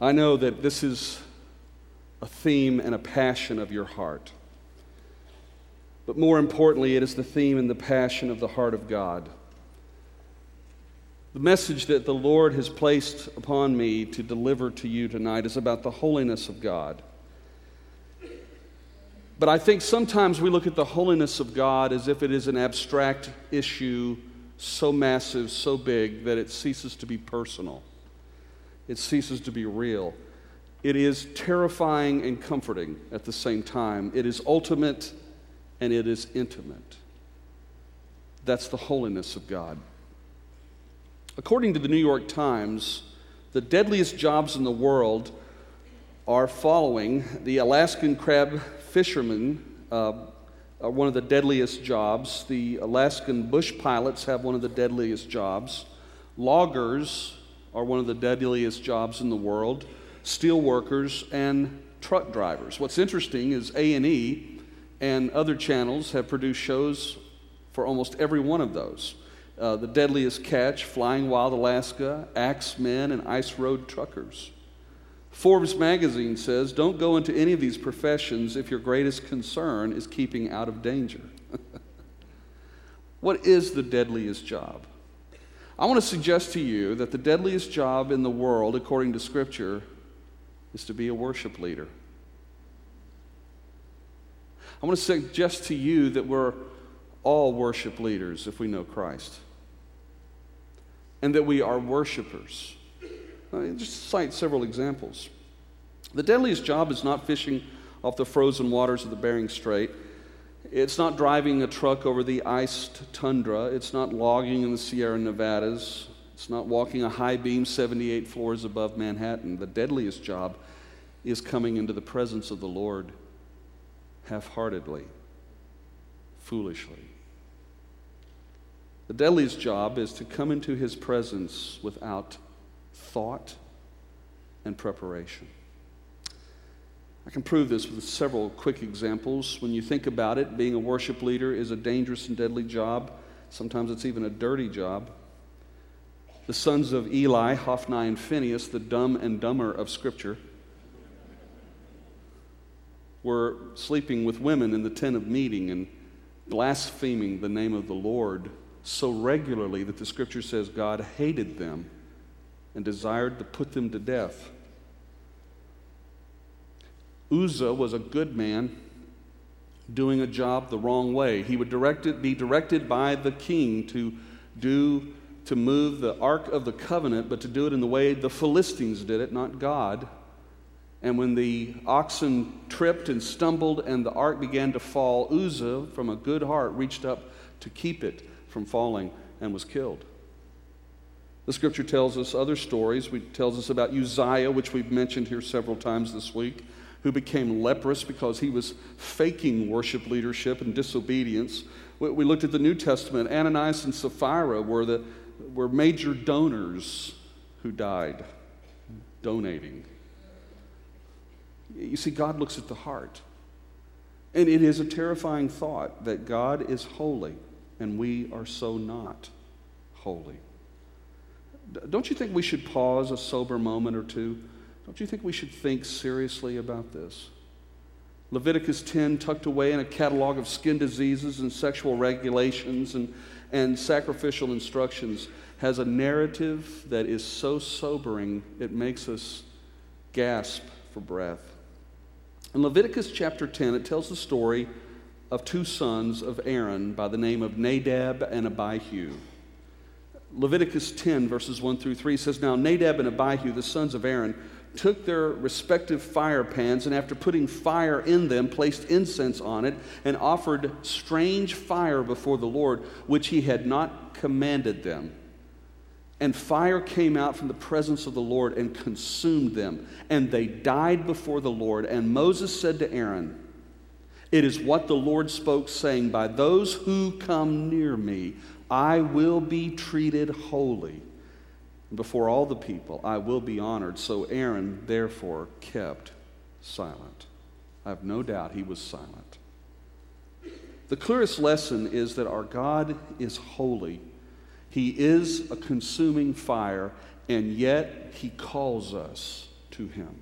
I know that this is a theme and a passion of your heart. But more importantly, it is the theme and the passion of the heart of God. The message that the Lord has placed upon me to deliver to you tonight is about the holiness of God. But I think sometimes we look at the holiness of God as if it is an abstract issue so massive, so big, that it ceases to be personal. It ceases to be real. It is terrifying and comforting at the same time. It is ultimate and it is intimate. That's the holiness of God. According to the New York Times, the deadliest jobs in the world are following the Alaskan crab fishermen uh, are one of the deadliest jobs. The Alaskan bush pilots have one of the deadliest jobs. Loggers are one of the deadliest jobs in the world. Steel workers and truck drivers. What's interesting is A&E and other channels have produced shows for almost every one of those. Uh, the Deadliest Catch, Flying Wild Alaska, Axemen, and Ice Road Truckers. Forbes magazine says don't go into any of these professions if your greatest concern is keeping out of danger. what is the deadliest job? I want to suggest to you that the deadliest job in the world, according to Scripture, is to be a worship leader. I want to suggest to you that we're all worship leaders if we know Christ, and that we are worshipers. I just cite several examples. The deadliest job is not fishing off the frozen waters of the Bering Strait. It's not driving a truck over the iced tundra. It's not logging in the Sierra Nevadas. It's not walking a high beam 78 floors above Manhattan. The deadliest job is coming into the presence of the Lord half heartedly, foolishly. The deadliest job is to come into his presence without thought and preparation. I can prove this with several quick examples. When you think about it, being a worship leader is a dangerous and deadly job. Sometimes it's even a dirty job. The sons of Eli, Hophni and Phinehas, the dumb and dumber of Scripture, were sleeping with women in the tent of meeting and blaspheming the name of the Lord so regularly that the Scripture says God hated them and desired to put them to death. Uzzah was a good man doing a job the wrong way. He would direct it, be directed by the king to do to move the ark of the covenant, but to do it in the way the Philistines did it, not God. And when the oxen tripped and stumbled and the ark began to fall, Uzzah, from a good heart, reached up to keep it from falling and was killed. The scripture tells us other stories. It tells us about Uzziah, which we've mentioned here several times this week, who became leprous because he was faking worship leadership and disobedience. We looked at the New Testament. Ananias and Sapphira were, the, were major donors who died donating. You see, God looks at the heart. And it is a terrifying thought that God is holy and we are so not holy. Don't you think we should pause a sober moment or two? Don't you think we should think seriously about this? Leviticus 10, tucked away in a catalog of skin diseases and sexual regulations and, and sacrificial instructions, has a narrative that is so sobering it makes us gasp for breath. In Leviticus chapter 10, it tells the story of two sons of Aaron by the name of Nadab and Abihu. Leviticus 10, verses 1 through 3 says, Now Nadab and Abihu, the sons of Aaron, took their respective fire pans and after putting fire in them, placed incense on it and offered strange fire before the Lord, which he had not commanded them. And fire came out from the presence of the Lord and consumed them, and they died before the Lord. And Moses said to Aaron, It is what the Lord spoke, saying, By those who come near me, I will be treated holy. Before all the people, I will be honored. So Aaron, therefore, kept silent. I have no doubt he was silent. The clearest lesson is that our God is holy. He is a consuming fire, and yet he calls us to him.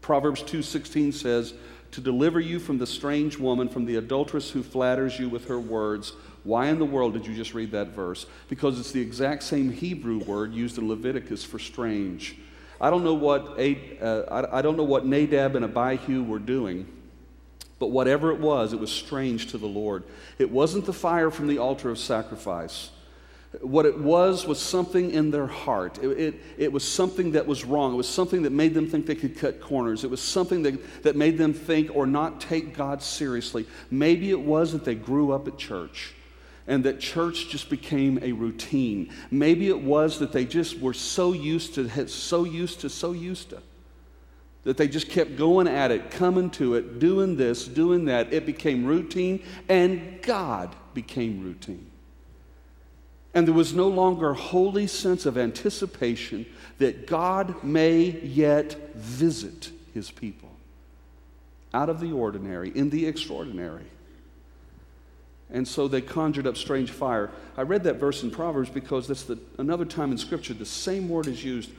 Proverbs 2:16 says, "To deliver you from the strange woman, from the adulteress who flatters you with her words." Why in the world did you just read that verse? Because it's the exact same Hebrew word used in Leviticus for strange. I don't know what, uh, I don't know what Nadab and Abihu were doing, but whatever it was, it was strange to the Lord. It wasn't the fire from the altar of sacrifice. What it was was something in their heart. It, it, it, was something that was wrong. It was something that made them think they could cut corners. It was something that, that made them think or not take God seriously. Maybe it was that they grew up at church and that church just became a routine. Maybe it was that they just were so used to, so used to, so used to, that they just kept going at it, coming to it, doing this, doing that. It became routine, and God became routine. And there was no longer a holy sense of anticipation that God may yet visit his people out of the ordinary, in the extraordinary. And so they conjured up strange fire. I read that verse in Proverbs because that's the, another time in Scripture the same word is used.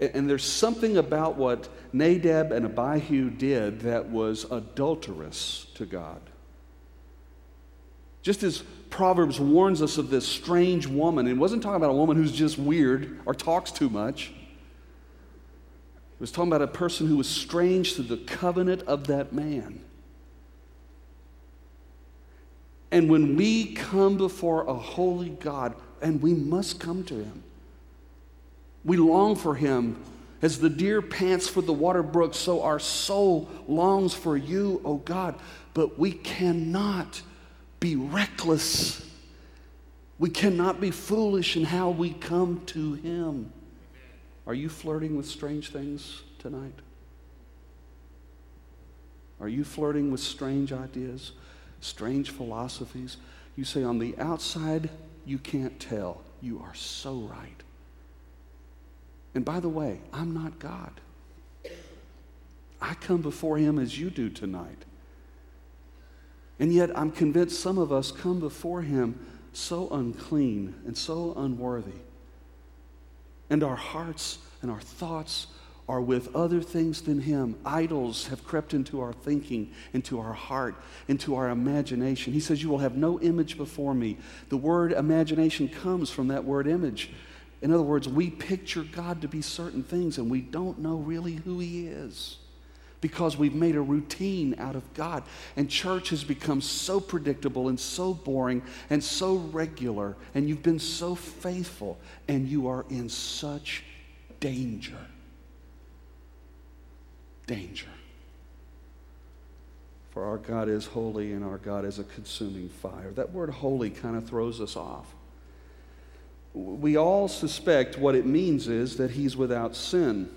And there's something about what Nadab and Abihu did that was adulterous to God. Just as Proverbs warns us of this strange woman, it wasn't talking about a woman who's just weird or talks too much. It was talking about a person who was strange to the covenant of that man. And when we come before a holy God, and we must come to Him, we long for Him. As the deer pants for the water brook, so our soul longs for you, O oh God. But we cannot be reckless. We cannot be foolish in how we come to Him. Are you flirting with strange things tonight? Are you flirting with strange ideas? strange philosophies. You say, on the outside, you can't tell. You are so right. And by the way, I'm not God. I come before Him as you do tonight. And yet, I'm convinced some of us come before Him so unclean and so unworthy. And our hearts and our thoughts are with other things than Him. Idols have crept into our thinking, into our heart, into our imagination. He says, You will have no image before me. The word imagination comes from that word image. In other words, we picture God to be certain things and we don't know really who He is because we've made a routine out of God. And church has become so predictable and so boring and so regular, and you've been so faithful, and you are in such danger danger. For our God is holy and our God is a consuming fire. That word holy kind of throws us off. We all suspect what it means is that he's without sin.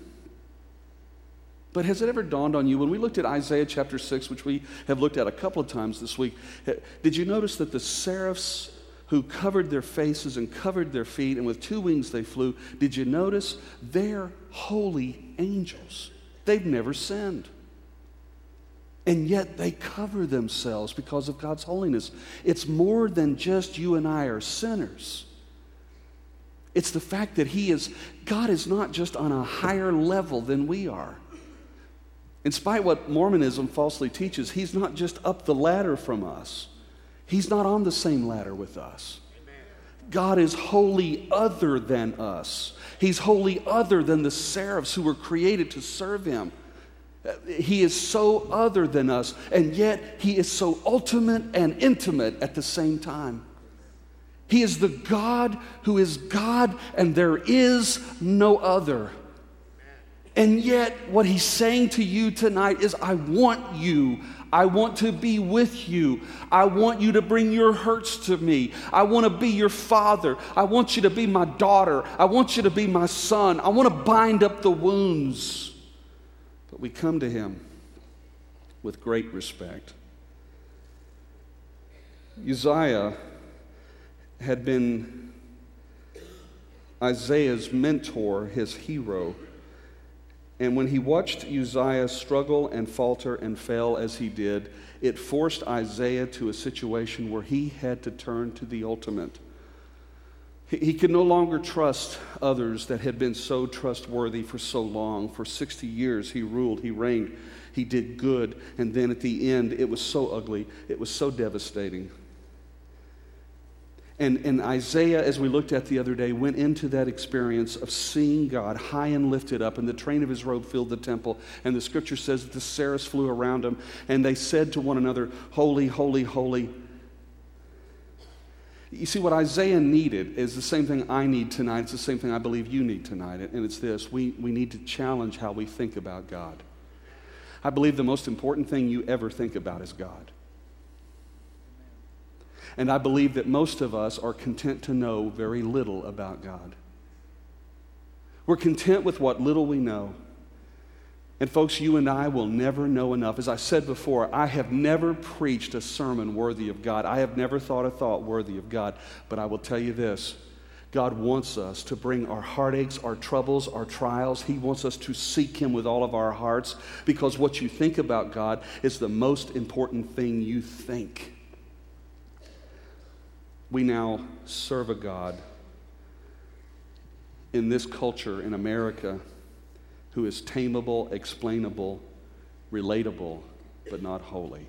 But has it ever dawned on you when we looked at Isaiah chapter 6, which we have looked at a couple of times this week, did you notice that the seraphs who covered their faces and covered their feet and with two wings they flew, did you notice they're holy angels? They've never sinned. And yet they cover themselves because of God's holiness. It's more than just you and I are sinners. It's the fact that He is, God is not just on a higher level than we are. In spite of what Mormonism falsely teaches, He's not just up the ladder from us, He's not on the same ladder with us. God is wholly other than us. He's wholly other than the seraphs who were created to serve him. He is so other than us, and yet he is so ultimate and intimate at the same time. He is the God who is God, and there is no other. And yet, what he's saying to you tonight is, I want you. I want to be with you. I want you to bring your hurts to me. I want to be your father. I want you to be my daughter. I want you to be my son. I want to bind up the wounds. But we come to him with great respect. Uzziah had been Isaiah's mentor, his hero. And when he watched Uzziah struggle and falter and fail as he did, it forced Isaiah to a situation where he had to turn to the ultimate. He could no longer trust others that had been so trustworthy for so long. For 60 years, he ruled, he reigned, he did good. And then at the end, it was so ugly, it was so devastating. And, and Isaiah, as we looked at the other day, went into that experience of seeing God high and lifted up, and the train of his robe filled the temple. And the scripture says that the seraphs flew around him, and they said to one another, Holy, holy, holy. You see, what Isaiah needed is the same thing I need tonight. It's the same thing I believe you need tonight. And it's this we, we need to challenge how we think about God. I believe the most important thing you ever think about is God. And I believe that most of us are content to know very little about God. We're content with what little we know. And, folks, you and I will never know enough. As I said before, I have never preached a sermon worthy of God. I have never thought a thought worthy of God. But I will tell you this God wants us to bring our heartaches, our troubles, our trials. He wants us to seek Him with all of our hearts because what you think about God is the most important thing you think we now serve a God in this culture in America who is tameable, explainable, relatable, but not holy.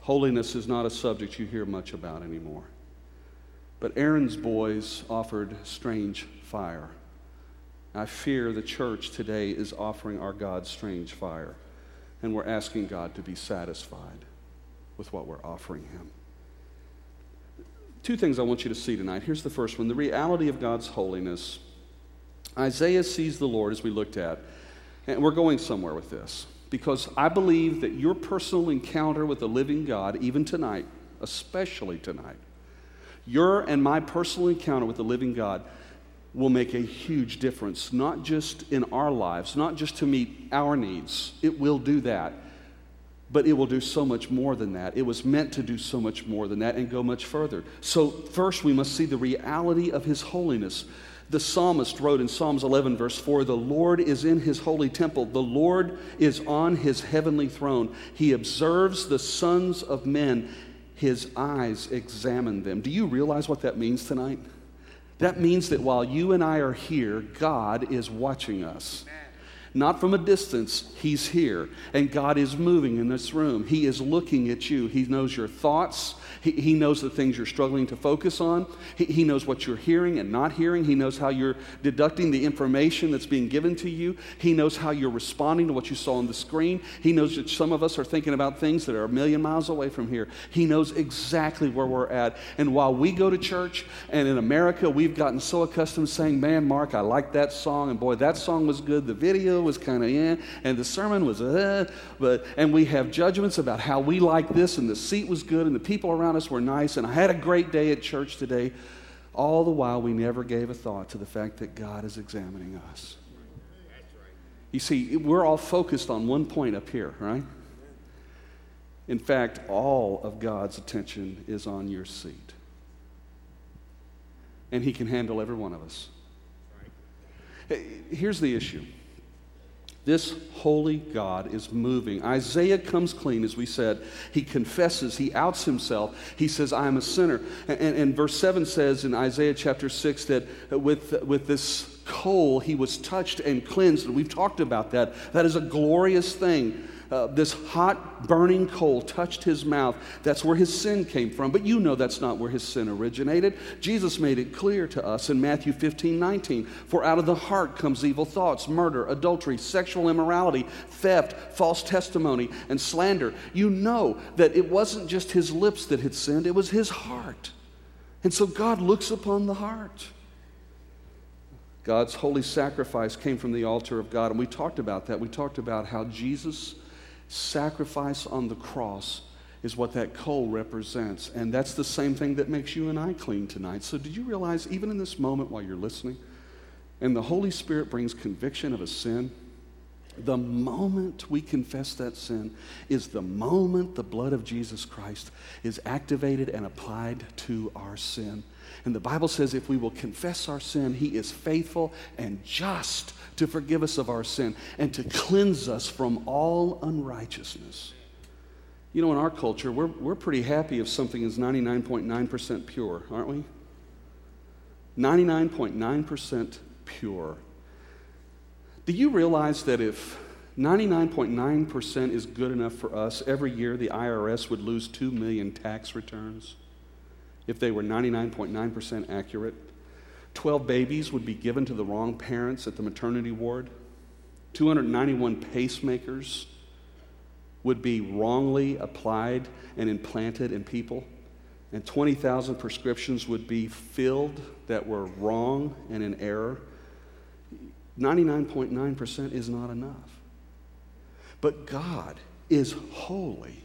Holiness is not a subject you hear much about anymore. But Aaron's boys offered strange fire. I fear the church today is offering our God strange fire, and we're asking God to be satisfied with what we're offering Him. Two things I want you to see tonight. Here's the first one the reality of God's holiness. Isaiah sees the Lord as we looked at, and we're going somewhere with this because I believe that your personal encounter with the living God, even tonight, especially tonight, your and my personal encounter with the living God will make a huge difference, not just in our lives, not just to meet our needs. It will do that but it will do so much more than that. It was meant to do so much more than that and go much further. So, first, we must see the reality of His holiness. The psalmist wrote in Psalms 11, verse 4 The Lord is in His holy temple, the Lord is on His heavenly throne. He observes the sons of men, His eyes examine them. Do you realize what that means tonight? That means that while you and I are here, God is watching us. Amen. Not from a distance, He's here. And God is moving in this room. He is looking at you. He knows your thoughts, he, he knows the things you're struggling to focus on. He, he knows what you're hearing and not hearing. He knows how you're deducting the information that's being given to you. He knows how you're responding to what you saw on the screen. He knows that some of us are thinking about things that are a million miles away from here. He knows exactly where we're at. And while we go to church, and in America, we've gotten so accustomed to saying, Man, Mark, I like that song, and boy, that song was good. The video was kind of in, and the sermon was, uh, but, and we have judgments about how we like this, and the seat was good, and the people around us were nice, and I had a great day at church today. All the while, we never gave a thought to the fact that God is examining us. You see, we're all focused on one point up here, right? In fact, all of God's attention is on your seat. And He can handle every one of us. Here's the issue this holy God is moving. Isaiah comes clean, as we said. He confesses, he outs himself. He says, I am a sinner. And, and, and, verse 7 says in Isaiah chapter 6 that uh, with, uh, with this coal he was touched and cleansed. And we've talked about that. That is a glorious thing uh, this hot, burning coal touched his mouth. That's where his sin came from. But you know that's not where his sin originated. Jesus made it clear to us in Matthew 15 19. For out of the heart comes evil thoughts, murder, adultery, sexual immorality, theft, false testimony, and slander. You know that it wasn't just his lips that had sinned, it was his heart. And so God looks upon the heart. God's holy sacrifice came from the altar of God. And we talked about that. We talked about how Jesus sacrifice on the cross is what that coal represents. And that's the same thing that makes you and I clean tonight. So, did you realize, even in this moment while you're listening, and the Holy Spirit brings conviction of a sin, the moment we confess that sin is the moment the blood of Jesus Christ is activated and applied to our sin. And the Bible says if we will confess our sin, He is faithful and just to forgive us of our sin and to cleanse us from all unrighteousness. You know, in our culture, we're, we're pretty happy if something is 99.9% pure, aren't we? 99.9% pure. Do you realize that if 99.9% is good enough for us, every year the IRS would lose 2 million tax returns if they were 99.9% accurate? 12 babies would be given to the wrong parents at the maternity ward. 291 pacemakers would be wrongly applied and implanted in people. And 20,000 prescriptions would be filled that were wrong and in error. 99.9% is not enough. But God is holy.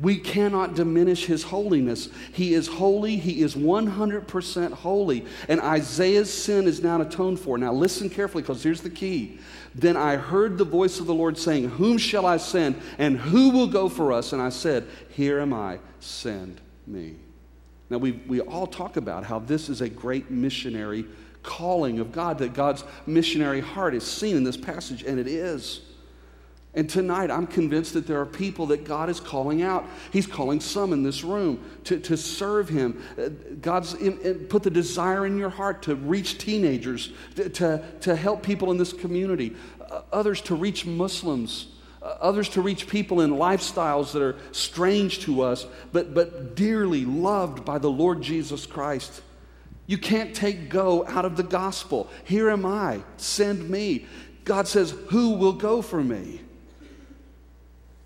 We cannot diminish his holiness. He is holy. He is 100% holy. And Isaiah's sin is now atoned for. Now, listen carefully because here's the key. Then I heard the voice of the Lord saying, Whom shall I send? And who will go for us? And I said, Here am I, send me. Now, we, we all talk about how this is a great missionary calling of God, that God's missionary heart is seen in this passage, and it is. And tonight, I'm convinced that there are people that God is calling out. He's calling some in this room to, to serve Him. Uh, God's in, in, put the desire in your heart to reach teenagers, to, to, to help people in this community, uh, others to reach Muslims, uh, others to reach people in lifestyles that are strange to us, but, but dearly loved by the Lord Jesus Christ. You can't take go out of the gospel. Here am I, send me. God says, Who will go for me?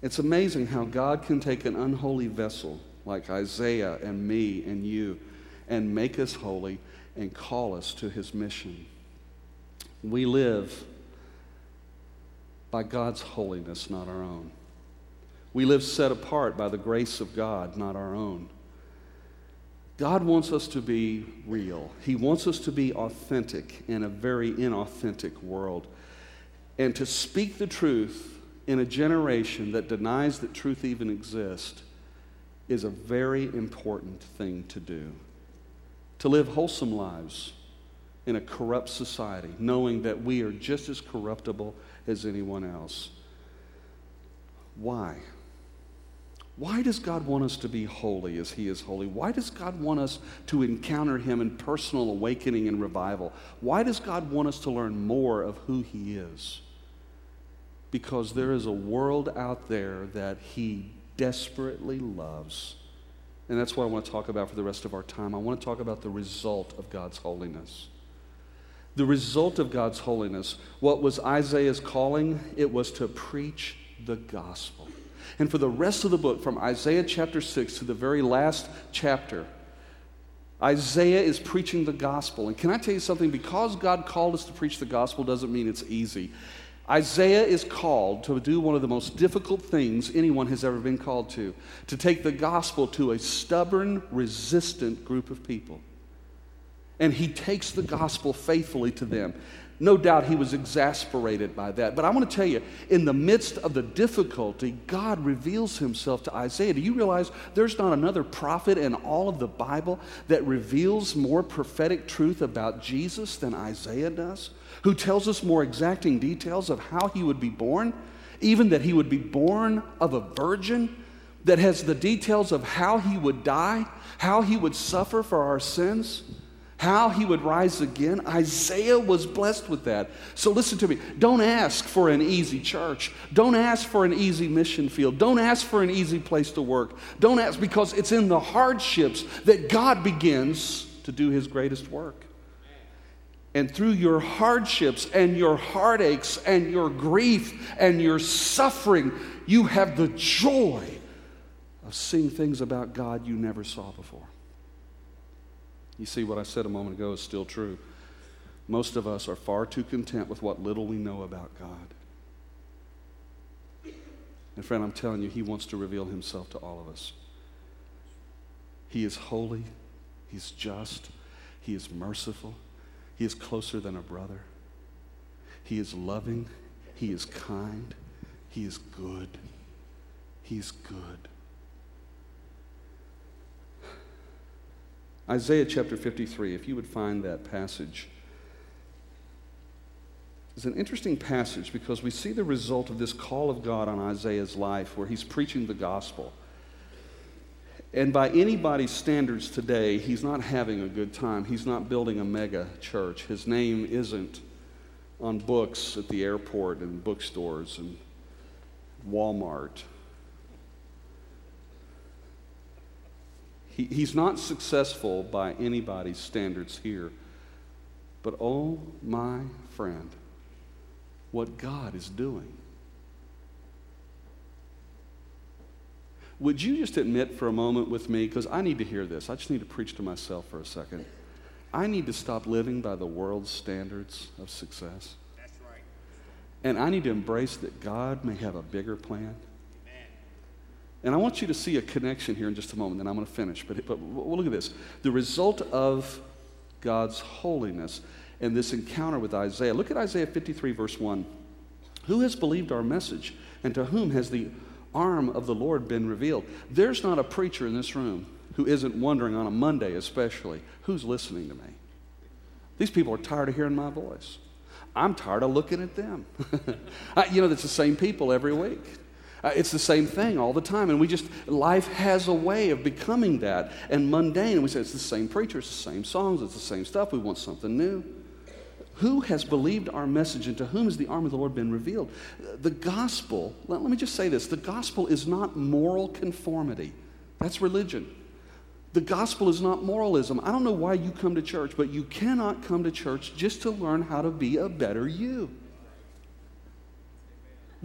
It's amazing how God can take an unholy vessel like Isaiah and me and you and make us holy and call us to his mission. We live by God's holiness, not our own. We live set apart by the grace of God, not our own. God wants us to be real. He wants us to be authentic in a very inauthentic world. And to speak the truth in a generation that denies that truth even exists is a very important thing to do. To live wholesome lives in a corrupt society, knowing that we are just as corruptible as anyone else. Why? Why does God want us to be holy as He is holy? Why does God want us to encounter Him in personal awakening and revival? Why does God want us to learn more of who He is? Because there is a world out there that He desperately loves. And that's what I want to talk about for the rest of our time. I want to talk about the result of God's holiness. The result of God's holiness, what was Isaiah's calling? It was to preach the gospel. And for the rest of the book, from Isaiah chapter 6 to the very last chapter, Isaiah is preaching the gospel. And can I tell you something? Because God called us to preach the gospel doesn't mean it's easy. Isaiah is called to do one of the most difficult things anyone has ever been called to to take the gospel to a stubborn, resistant group of people. And he takes the gospel faithfully to them. No doubt he was exasperated by that. But I want to tell you, in the midst of the difficulty, God reveals himself to Isaiah. Do you realize there's not another prophet in all of the Bible that reveals more prophetic truth about Jesus than Isaiah does? Who tells us more exacting details of how he would be born, even that he would be born of a virgin, that has the details of how he would die, how he would suffer for our sins? How he would rise again. Isaiah was blessed with that. So listen to me. Don't ask for an easy church. Don't ask for an easy mission field. Don't ask for an easy place to work. Don't ask because it's in the hardships that God begins to do his greatest work. And through your hardships and your heartaches and your grief and your suffering, you have the joy of seeing things about God you never saw before. You see, what I said a moment ago is still true. Most of us are far too content with what little we know about God. And, friend, I'm telling you, He wants to reveal Himself to all of us. He is holy, He's just, He is merciful, He is closer than a brother, He is loving, He is kind, He is good. He's good. Isaiah chapter 53, if you would find that passage, is an interesting passage because we see the result of this call of God on Isaiah's life where he's preaching the gospel. And by anybody's standards today, he's not having a good time. He's not building a mega church. His name isn't on books at the airport and bookstores and Walmart. He, he's not successful by anybody's standards here. But oh, my friend, what God is doing. Would you just admit for a moment with me, because I need to hear this. I just need to preach to myself for a second. I need to stop living by the world's standards of success. That's right. And I need to embrace that God may have a bigger plan. And I want you to see a connection here in just a moment, then I'm going to finish. But, but look at this. The result of God's holiness and this encounter with Isaiah. Look at Isaiah 53, verse 1. Who has believed our message, and to whom has the arm of the Lord been revealed. There's not a preacher in this room who isn't wondering on a Monday, especially, who's listening to me. These people are tired of hearing my voice. I'm tired of looking at them. you know, it's the same people every week. Uh, it's the same thing all the time. And we just, life has a way of becoming that and mundane. And we say it's the same preacher, it's the same songs, it's the same stuff. We want something new. Who has believed our message and to whom has the arm of the Lord been revealed? The gospel, let, let me just say this the gospel is not moral conformity, that's religion. The gospel is not moralism. I don't know why you come to church, but you cannot come to church just to learn how to be a better you.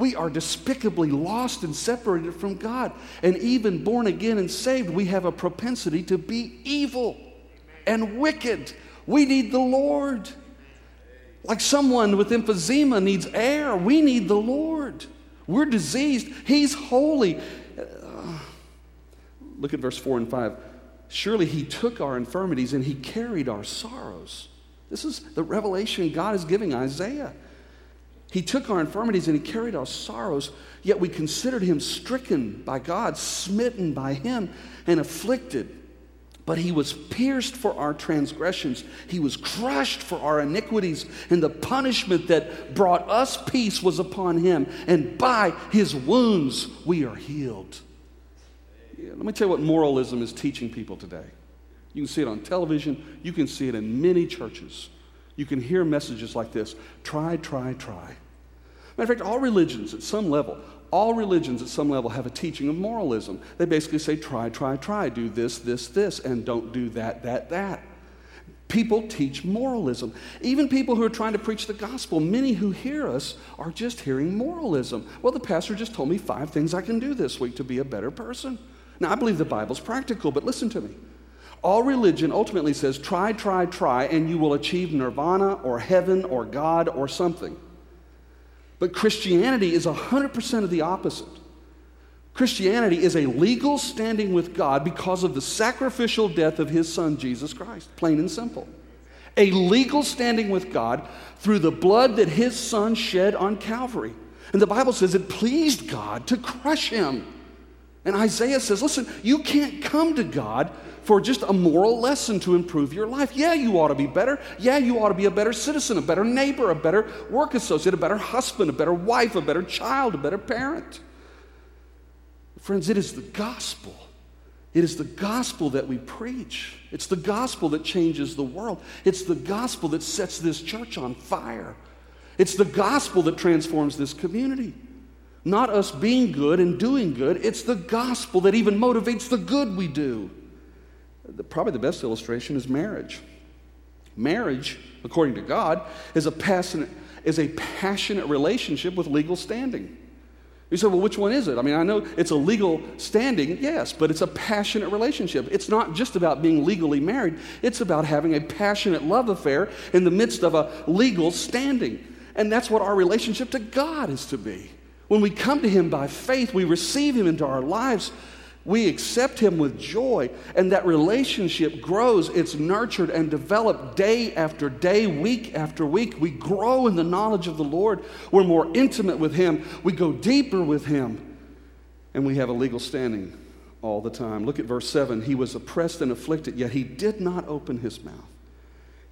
We are despicably lost and separated from God. And even born again and saved, we have a propensity to be evil and wicked. We need the Lord. Like someone with emphysema needs air, we need the Lord. We're diseased, He's holy. Uh, look at verse 4 and 5. Surely He took our infirmities and He carried our sorrows. This is the revelation God is giving Isaiah. He took our infirmities and he carried our sorrows, yet we considered him stricken by God, smitten by him, and afflicted. But he was pierced for our transgressions, he was crushed for our iniquities, and the punishment that brought us peace was upon him, and by his wounds we are healed. Yeah, let me tell you what moralism is teaching people today. You can see it on television, you can see it in many churches. You can hear messages like this try, try, try. Matter of fact, all religions at some level all religions at some level have a teaching of moralism. They basically say, try, try, try, do this, this, this, and don't do that, that, that. People teach moralism. Even people who are trying to preach the gospel, many who hear us are just hearing moralism. Well, the pastor just told me five things I can do this week to be a better person. Now, I believe the Bible's practical, but listen to me. All religion ultimately says, try, try, try, and you will achieve nirvana or heaven or God or something. But Christianity is 100% of the opposite. Christianity is a legal standing with God because of the sacrificial death of his son, Jesus Christ, plain and simple. A legal standing with God through the blood that his son shed on Calvary. And the Bible says it pleased God to crush him. And Isaiah says, listen, you can't come to God for just a moral lesson to improve your life. Yeah, you ought to be better. Yeah, you ought to be a better citizen, a better neighbor, a better work associate, a better husband, a better wife, a better child, a better parent. Friends, it is the gospel. It is the gospel that we preach. It's the gospel that changes the world. It's the gospel that sets this church on fire. It's the gospel that transforms this community. Not us being good and doing good, it's the gospel that even motivates the good we do the, probably the best illustration is marriage. Marriage, according to God, is a passionate, is a passionate relationship with legal standing. You say, well, which one is it? I mean, I know it's a legal standing, yes, but it's a passionate relationship. It's not just about being legally married, it's about having a passionate love affair in the midst of a legal standing. And that's what our relationship to God is to be. When we come to Him by faith, we receive Him into our lives we accept him with joy, and that relationship grows. It's nurtured and developed day after day, week after week. We grow in the knowledge of the Lord. We're more intimate with him. We go deeper with him, and we have a legal standing all the time. Look at verse 7. He was oppressed and afflicted, yet he did not open his mouth.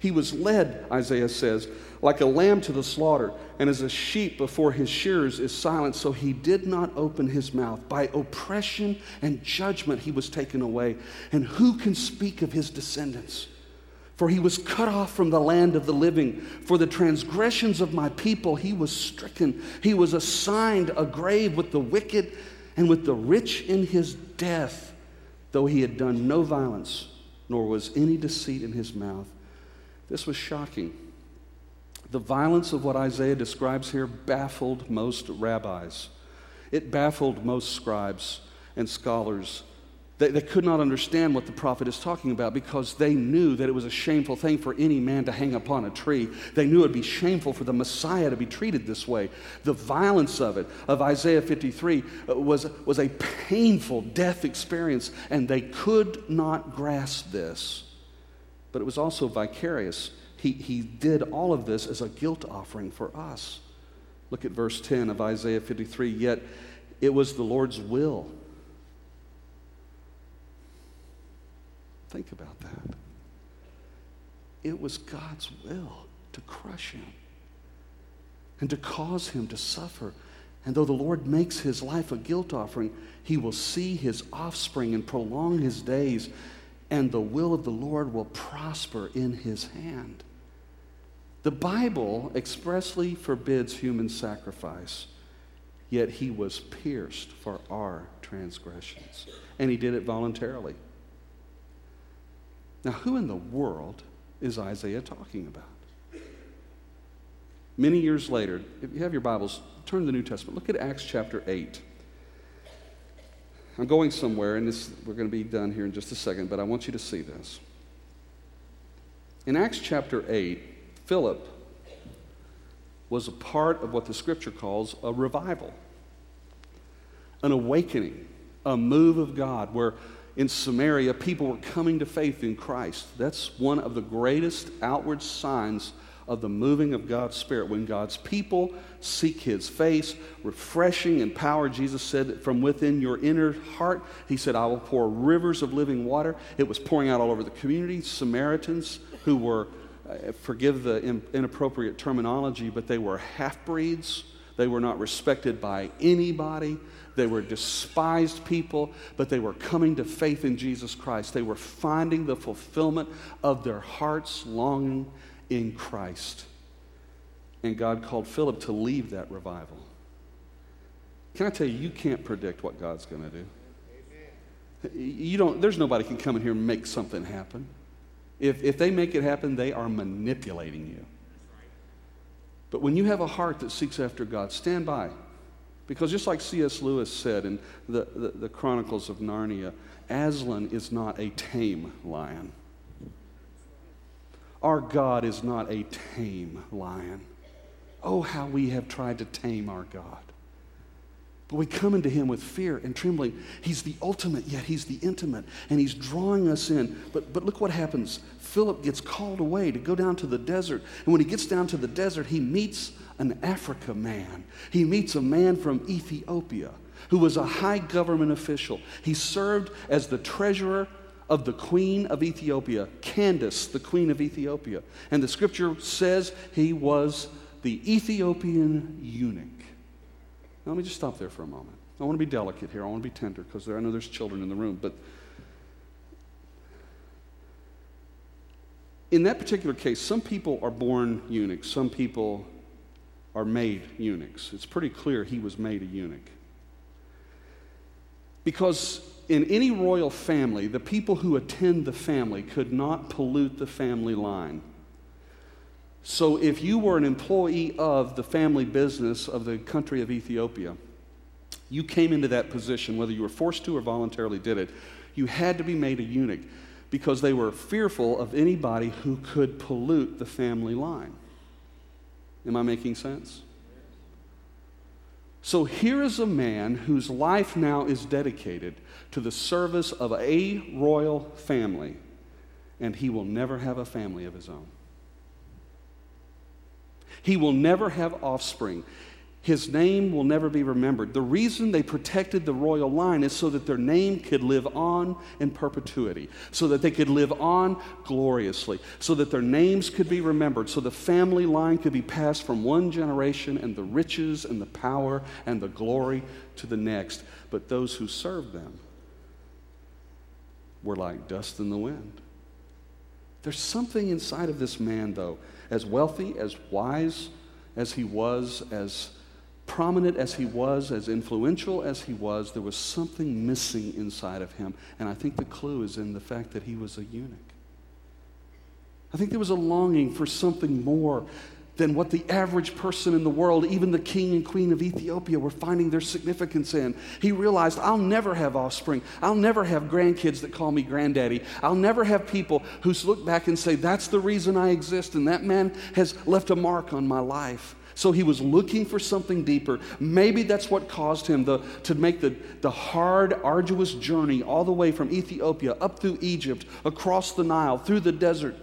He was led, Isaiah says, like a lamb to the slaughter, and as a sheep before his shearers is silent, so he did not open his mouth. By oppression and judgment he was taken away. And who can speak of his descendants? For he was cut off from the land of the living. For the transgressions of my people he was stricken. He was assigned a grave with the wicked and with the rich in his death, though he had done no violence, nor was any deceit in his mouth. This was shocking. The violence of what Isaiah describes here baffled most rabbis. It baffled most scribes and scholars. They, they could not understand what the prophet is talking about because they knew that it was a shameful thing for any man to hang upon a tree. They knew it would be shameful for the Messiah to be treated this way. The violence of it, of Isaiah 53, uh, was, was a painful death experience, and they could not grasp this but it was also vicarious. He, he did all of this as a guilt offering for us. Look at verse 10 of Isaiah 53. Yet it was the Lord's will. Think about that. It was God's will to crush him and to cause him to suffer. And though the Lord makes his life a guilt offering, he will see his offspring and prolong his days and the will of the Lord will prosper in his hand. The Bible expressly forbids human sacrifice, yet he was pierced for our transgressions, and he did it voluntarily. Now, who in the world is Isaiah talking about? Many years later, if you have your Bibles, turn to the New Testament. Look at Acts chapter 8. I'm going somewhere, and this, we're going to be done here in just a second, but I want you to see this. In Acts chapter 8, Philip was a part of what the scripture calls a revival, an awakening, a move of God, where in Samaria people were coming to faith in Christ. That's one of the greatest outward signs of the moving of God's Spirit. When God's people seek His face, refreshing and power, Jesus said, from within your inner heart, He said, I will pour rivers of living water. It was pouring out all over the community. Samaritans who were, uh, forgive the in, inappropriate terminology, but they were half breeds. They were not respected by anybody. They were despised people, but they were coming to faith in Jesus Christ. They were finding the fulfillment of their heart's longing in Christ. And God called Philip to leave that revival. Can I tell you, you can't predict what God's going to do. You don't, there's nobody can come in here and make something happen. If, if they make it happen, they are manipulating you. But when you have a heart that seeks after God, stand by. Because just like C.S. Lewis said in the, the, the Chronicles of Narnia, Aslan is not a tame lion. Our God is not a tame lion. Oh, how we have tried to tame our God. But we come into him with fear and trembling. He's the ultimate, yet he's the intimate, and he's drawing us in. But, but look what happens. Philip gets called away to go down to the desert. And when he gets down to the desert, he meets an Africa man. He meets a man from Ethiopia who was a high government official. He served as the treasurer of the queen of Ethiopia, Candace, the queen of Ethiopia. And the scripture says he was the Ethiopian eunuch. Now, let me just stop there for a moment. I want to be delicate here. I want to be tender because I know there's children in the room. But in that particular case, some people are born eunuchs, some people are made eunuchs. It's pretty clear he was made a eunuch. Because in any royal family, the people who attend the family could not pollute the family line. So if you were an employee of the family business of the country of Ethiopia, you came into that position, whether you were forced to or voluntarily did it, you had to be made a eunuch because they were fearful of anybody who could pollute the family line. Am I making sense? So here is a man whose life now is dedicated to the service of a royal family, and he will never have a family of his own. He will never have offspring. his name will never be remembered. The reason they protected the royal line is so that their name could live on in perpetuity, so that they could live on gloriously, so that their names could be remembered, so the family line could be passed from one generation and the riches and the power and the glory to the next. But those who served them were like dust in the wind. There's something inside of this man, though, as wealthy, as wise as he was, as prominent as he was, as influential as he was, there was something missing inside of him. And I think the clue is in the fact that he was a eunuch. I think there was a longing for something more than what the average person in the world, even the king and queen of Ethiopia, were finding their significance in. He realized, I'll never have offspring. I'll never have grandkids that call me granddaddy. I'll never have people who look back and say, That's the reason I exist, and that man has left a mark on my life. So he was looking for something deeper. Maybe that's what caused him the, to make the, the hard, arduous journey all the way from Ethiopia up through Egypt, across the Nile, through the desert,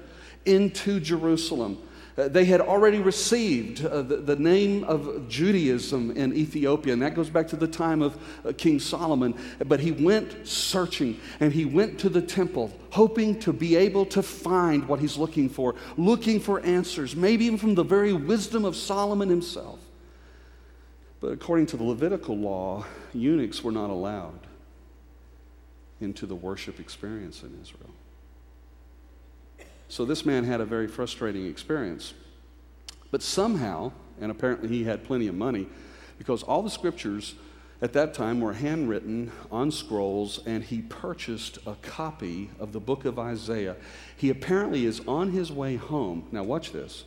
into Jerusalem. Uh, they had already received uh, the, name of Judaism in Ethiopia, and that goes back to the time of uh, King Solomon. But he went searching and he went to the temple, hoping to be able to find what he's looking for, looking for answers, maybe even from the very wisdom of Solomon himself. But according to the Levitical law, eunuchs were not allowed into the worship experience in Israel. So this man had a very frustrating experience. But somehow, and apparently he had plenty of money, because all the scriptures at that time were handwritten on scrolls, and he purchased a copy of the book of Isaiah. He apparently is on his way home. Now, watch this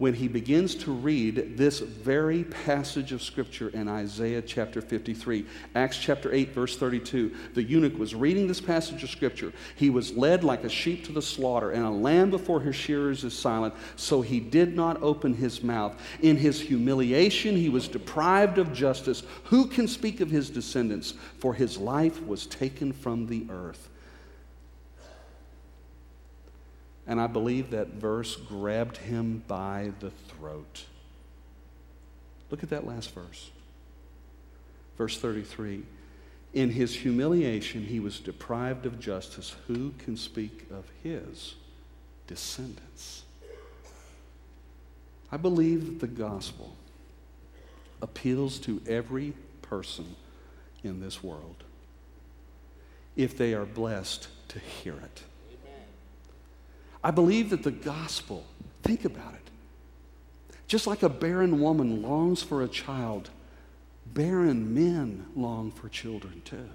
when he begins to read this very passage of Scripture in Isaiah chapter 53. Acts chapter 8, verse 32. The eunuch was reading this passage of Scripture. He was led like a sheep to the slaughter, and a lamb before his shearers is silent, so he did not open his mouth. In his humiliation, he was deprived of justice. Who can speak of his descendants? For his life was taken from the earth. And I believe that verse grabbed him by the throat. Look at that last verse. Verse 33 In his humiliation, he was deprived of justice. Who can speak of his descendants? I believe that the gospel appeals to every person in this world if they are blessed to hear it. I believe that the gospel, think about it. Just like a barren woman longs for a child, barren men long for children too.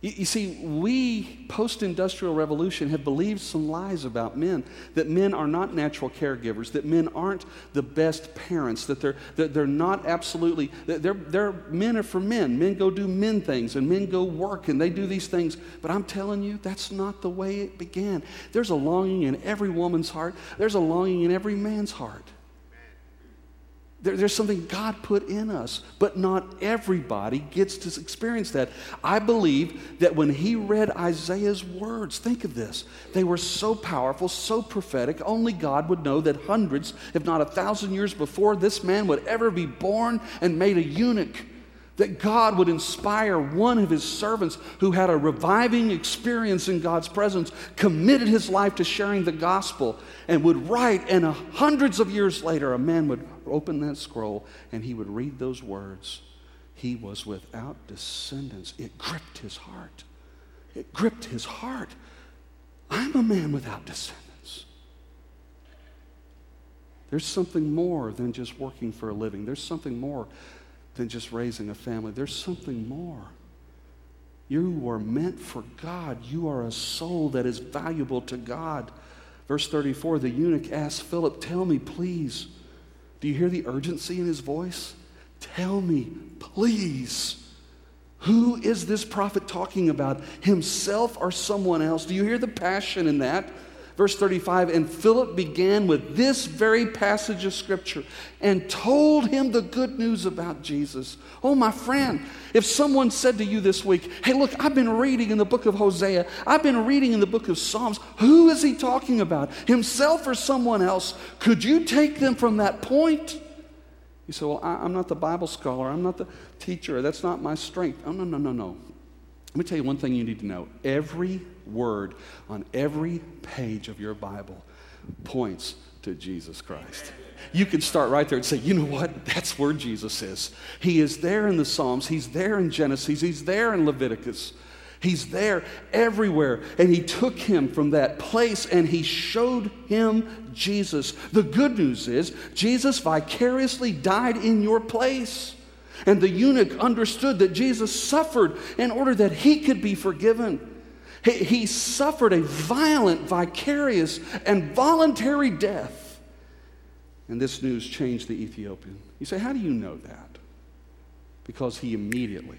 You, you see, we, post industrial revolution, have believed some lies about men that men are not natural caregivers, that men aren't the best parents, that they're, that they're not absolutely, they're, they're, men are for men. Men go do men things, and men go work, and they do these things. But I'm telling you, that's not the way it began. There's a longing in every woman's heart, there's a longing in every man's heart. There, there's something God put in us, but not everybody gets to experience that. I believe that when he read Isaiah's words, think of this, they were so powerful, so prophetic, only God would know that hundreds, if not a thousand years before this man would ever be born and made a eunuch that God would inspire one of his servants who had a reviving experience in God's presence, committed his life to sharing the gospel, and would write, and hundreds of years later, a man would open that scroll and he would read those words. He was without descendants. It gripped his heart. It gripped his heart. I'm a man without descendants. There's something more than just working for a living. There's something more than just raising a family. There's something more. You are meant for God. You are a soul that is valuable to God. Verse 34 the eunuch asked Philip, Tell me, please. Do you hear the urgency in his voice? Tell me, please. Who is this prophet talking about? Himself or someone else? Do you hear the passion in that? Verse 35 And Philip began with this very passage of Scripture and told him the good news about Jesus. Oh, my friend, if someone said to you this week, Hey, look, I've been reading in the book of Hosea, I've been reading in the book of Psalms, who is he talking about? Himself or someone else? Could you take them from that point You say, Well, I, am not the Bible scholar. I'm not the teacher. That's not my strength. Oh, no, no, no, no. Let me tell you one thing you need to know. Every word on every page of your Bible points to Jesus Christ. You can start right there and say, you know what? That's where Jesus is. He is there in the Psalms, He's there in Genesis, He's there in Leviticus. He's there everywhere. And he took him from that place and he showed him Jesus. The good news is, Jesus vicariously died in your place. And the eunuch understood that Jesus suffered in order that he could be forgiven. He, he suffered a violent, vicarious, and voluntary death. And this news changed the Ethiopian. You say, How do you know that? Because he immediately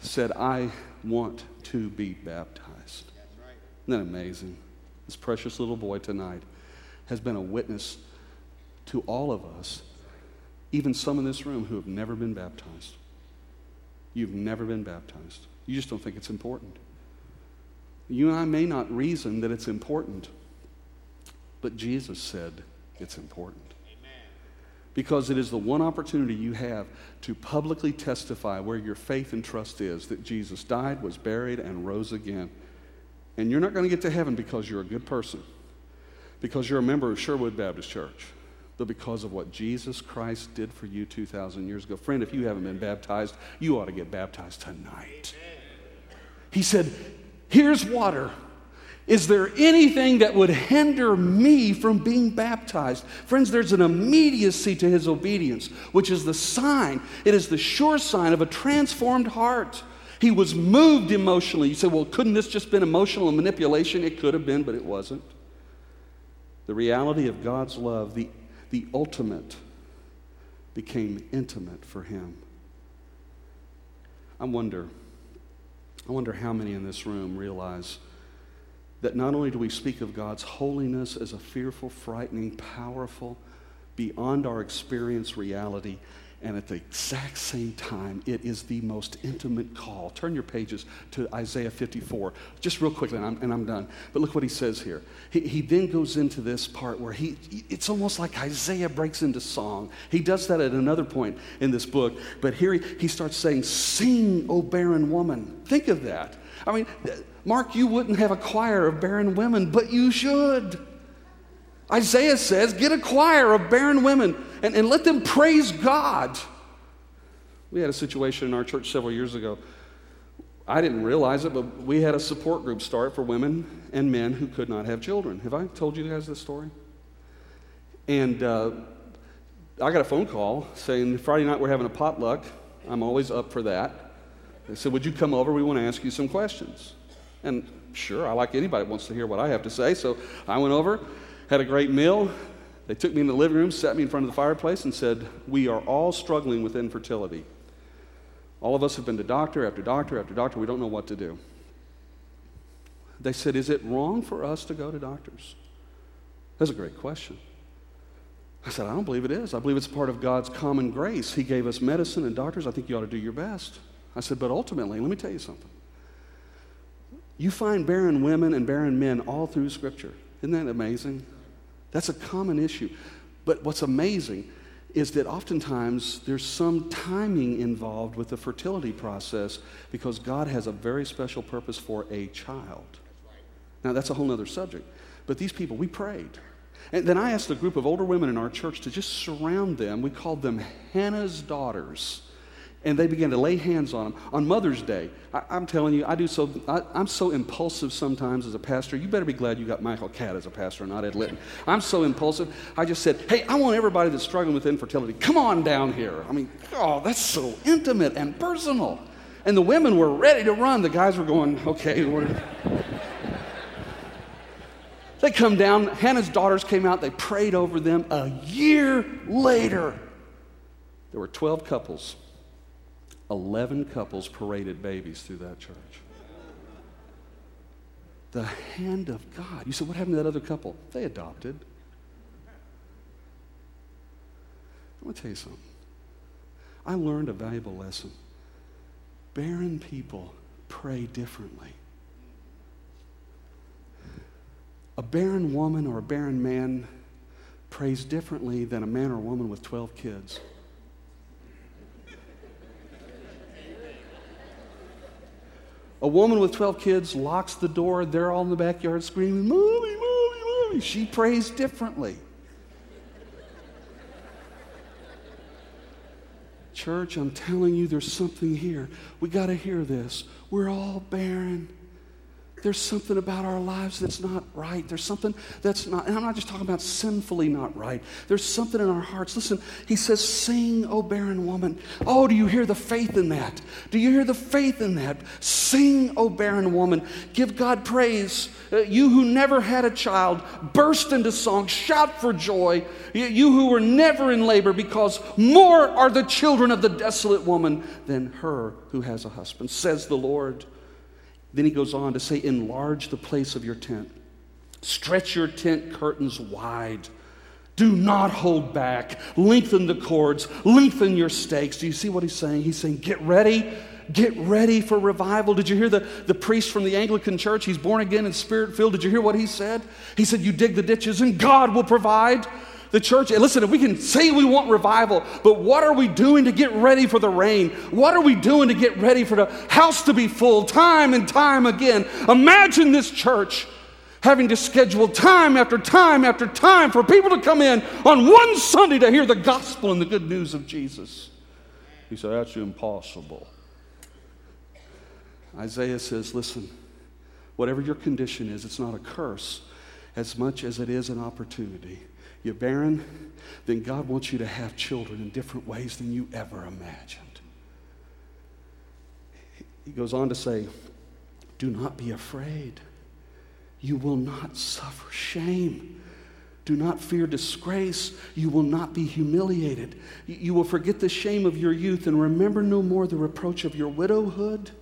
said, I want to be baptized. Isn't that amazing? This precious little boy tonight has been a witness to all of us, even some in this room who have never been baptized. You've never been baptized. You just don't think it's important. You and I may not reason that it's important, but Jesus said it's important Amen. because it is the one opportunity you have to publicly testify where your faith and trust is that Jesus died, was buried, and rose again. And you're not going to get to heaven because you're a good person, because you're a member of Sherwood Baptist Church, but because of what Jesus Christ did for you 2,000 years ago. Friend, if you haven't been baptized, you ought to get baptized tonight. He said, Here's water. Is there anything that would hinder me from being baptized? Friends, there's an immediacy to his obedience, which is the sign, it is the sure sign of a transformed heart. He was moved emotionally. You say, well, couldn't this just been emotional manipulation? It could have been, but it wasn't. The reality of God's love, the, the ultimate, became intimate for him. I wonder, I wonder how many in this room realize that not only do we speak of God's holiness as a fearful, frightening, powerful, beyond our experience reality, and at the exact same time, it is the most intimate call. Turn your pages to Isaiah 54, just real quickly, and I'm, and I'm done. But look what he says here. He, he then goes into this part where he, it's almost like Isaiah breaks into song. He does that at another point in this book, but here he, he starts saying, Sing, O barren woman. Think of that. I mean, Mark, you wouldn't have a choir of barren women, but you should. Isaiah says, get a choir of barren women and, and let them praise God. We had a situation in our church several years ago. I didn't realize it, but we had a support group start for women and men who could not have children. Have I told you guys this story? And uh, I got a phone call saying Friday night we're having a potluck. I'm always up for that. They said, Would you come over? We want to ask you some questions. And sure, I like anybody wants to hear what I have to say. So I went over, had a great meal. They took me in the living room, sat me in front of the fireplace, and said, We are all struggling with infertility. All of us have been to doctor after doctor after doctor. We don't know what to do. They said, Is it wrong for us to go to doctors? That's a great question. I said, I don't believe it is. I believe it's part of God's common grace. He gave us medicine and doctors. I think you ought to do your best. I said, But ultimately, let me tell you something. You find barren women and barren men all through Scripture. Isn't that amazing? That's a common issue. But what's amazing is that oftentimes there's some timing involved with the fertility process because God has a very special purpose for a child. Now, that's a whole other subject. But these people, we prayed. And then I asked a group of older women in our church to just surround them. We called them Hannah's daughters and they began to lay hands on them on Mother's Day. I, am telling you, I do so. I, am so impulsive sometimes as a pastor. You better be glad you got Michael Catt as a pastor, not Ed Litton. I'm so impulsive. I just said, "Hey, I want everybody that's struggling with infertility, come on down here." I mean, oh, that's so intimate and personal. And the women were ready to run. The guys were going, "Okay." they come down. Hannah's daughters came out. They prayed over them. A year later, there were 12 couples 11 couples paraded babies through that church. The hand of God. You said, what happened to that other couple? They adopted. I want to tell you something. I learned a valuable lesson. Barren people pray differently. A barren woman or a barren man prays differently than a man or woman with 12 kids. A woman with 12 kids locks the door, they're all in the backyard screaming, Mommy, Mommy, Mommy. She prays differently. Church, I'm telling you, there's something here. We got to hear this. We're all barren. There's something about our lives that's not right. There's something that's not, and I'm not just talking about sinfully not right. There's something in our hearts. Listen, he says, Sing, O barren woman. Oh, do you hear the faith in that? Do you hear the faith in that? Sing, O barren woman. Give God praise. Uh, you who never had a child, burst into song, shout for joy. You, you who were never in labor, because more are the children of the desolate woman than her who has a husband, says the Lord. Then he goes on to say, Enlarge the place of your tent, stretch your tent curtains wide. Do not hold back. Lengthen the cords. Lengthen your stakes. Do you see what he's saying? He's saying, Get ready. Get ready for revival. Did you hear the, the priest from the Anglican church? He's born again and spirit filled. Did you hear what he said? He said, You dig the ditches and God will provide the church, listen, if we can say we want revival, but what are we doing to get ready for the rain? What are we doing to get ready for the house to be full time and time again? Imagine this church having to schedule time after time after time for people to come in on one Sunday to hear the gospel and the good news of Jesus. He said, That's impossible. Isaiah says, Listen, whatever your condition is, it's not a curse as much as it is an opportunity you're barren, then God wants you to have children in different ways than you ever imagined. He goes on to say, Do not be afraid. You will not suffer shame. Do not fear disgrace. You will not be humiliated. You will forget the shame of your youth and remember no more the reproach of your widowhood.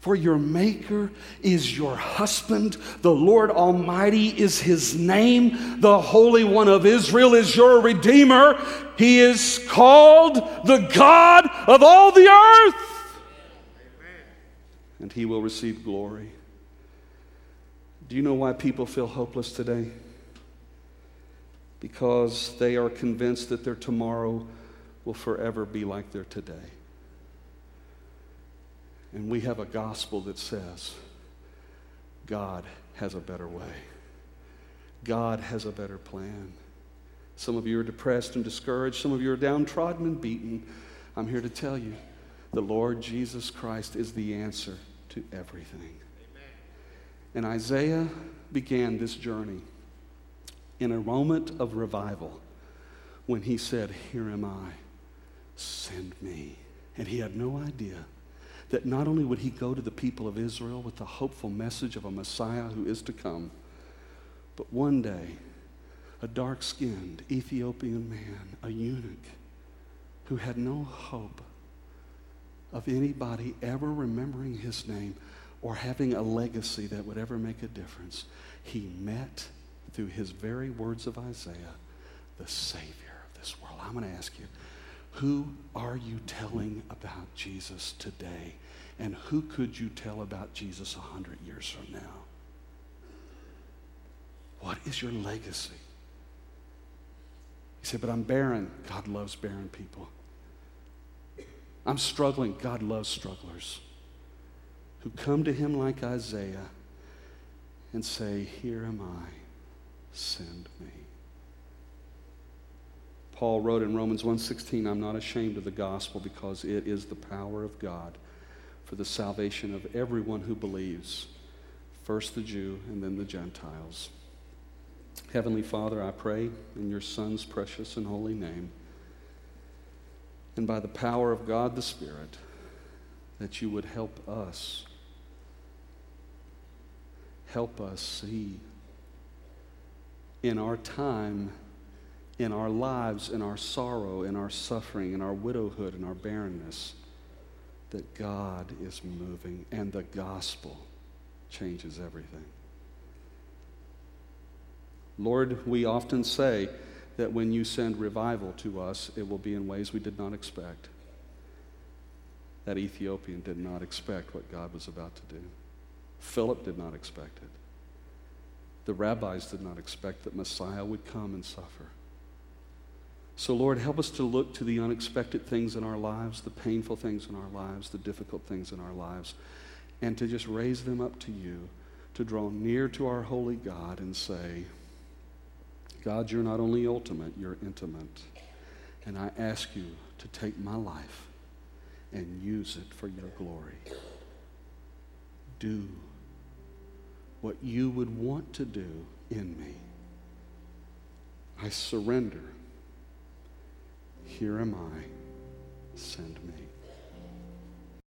For your Maker is your husband. The Lord Almighty is his name. The Holy One of Israel is your Redeemer. He is called the God of all the earth. And he will receive glory. Do you know why people feel hopeless today? Because they are convinced that their tomorrow will forever be like their today. And we have a gospel that says God has a better way, God has a better plan. Some of you are depressed and discouraged, some of you are downtrodden and beaten. I'm here to tell you the Lord Jesus Christ is the answer to everything. Amen. And Isaiah began this journey in a moment of revival when he said, Here am I, send me. And he had no idea that not only would he go to the people of Israel with the hopeful message of a Messiah who is to come, but one day, a dark skinned Ethiopian man, a eunuch, who had no hope of anybody ever remembering his name or having a legacy that would ever make a difference, he met through his very words of Isaiah the Savior of this world. I'm going to ask you, who are you telling about Jesus today? And who could you tell about Jesus a hundred years from now? What is your legacy? You said, but I'm barren. God loves barren people. I'm struggling. God loves strugglers who come to him like Isaiah and say, Here am I, send me. Paul wrote in Romans 1:16, I'm not ashamed of the gospel because it is the power of God for the salvation of everyone who believes, first the Jew and then the Gentiles. Heavenly Father, I pray in your Son's precious and holy name, and by the power of God the Spirit, that you would help us. Help us see in our time in our lives, in our sorrow, in our suffering, in our widowhood, in our barrenness, that God is moving and the gospel changes everything. Lord, we often say that when you send revival to us, it will be in ways we did not expect. That Ethiopian did not expect what God was about to do. Philip did not expect it. The rabbis did not expect that Messiah would come and suffer. So, Lord, help us to look to the unexpected things in our lives, the painful things in our lives, the difficult things in our lives, and to just raise them up to you, to draw near to our holy God and say, God, you're not only ultimate, you're intimate. And I ask you to take my life and use it for your glory. Do what you would want to do in me. I surrender. Here am I. Send me.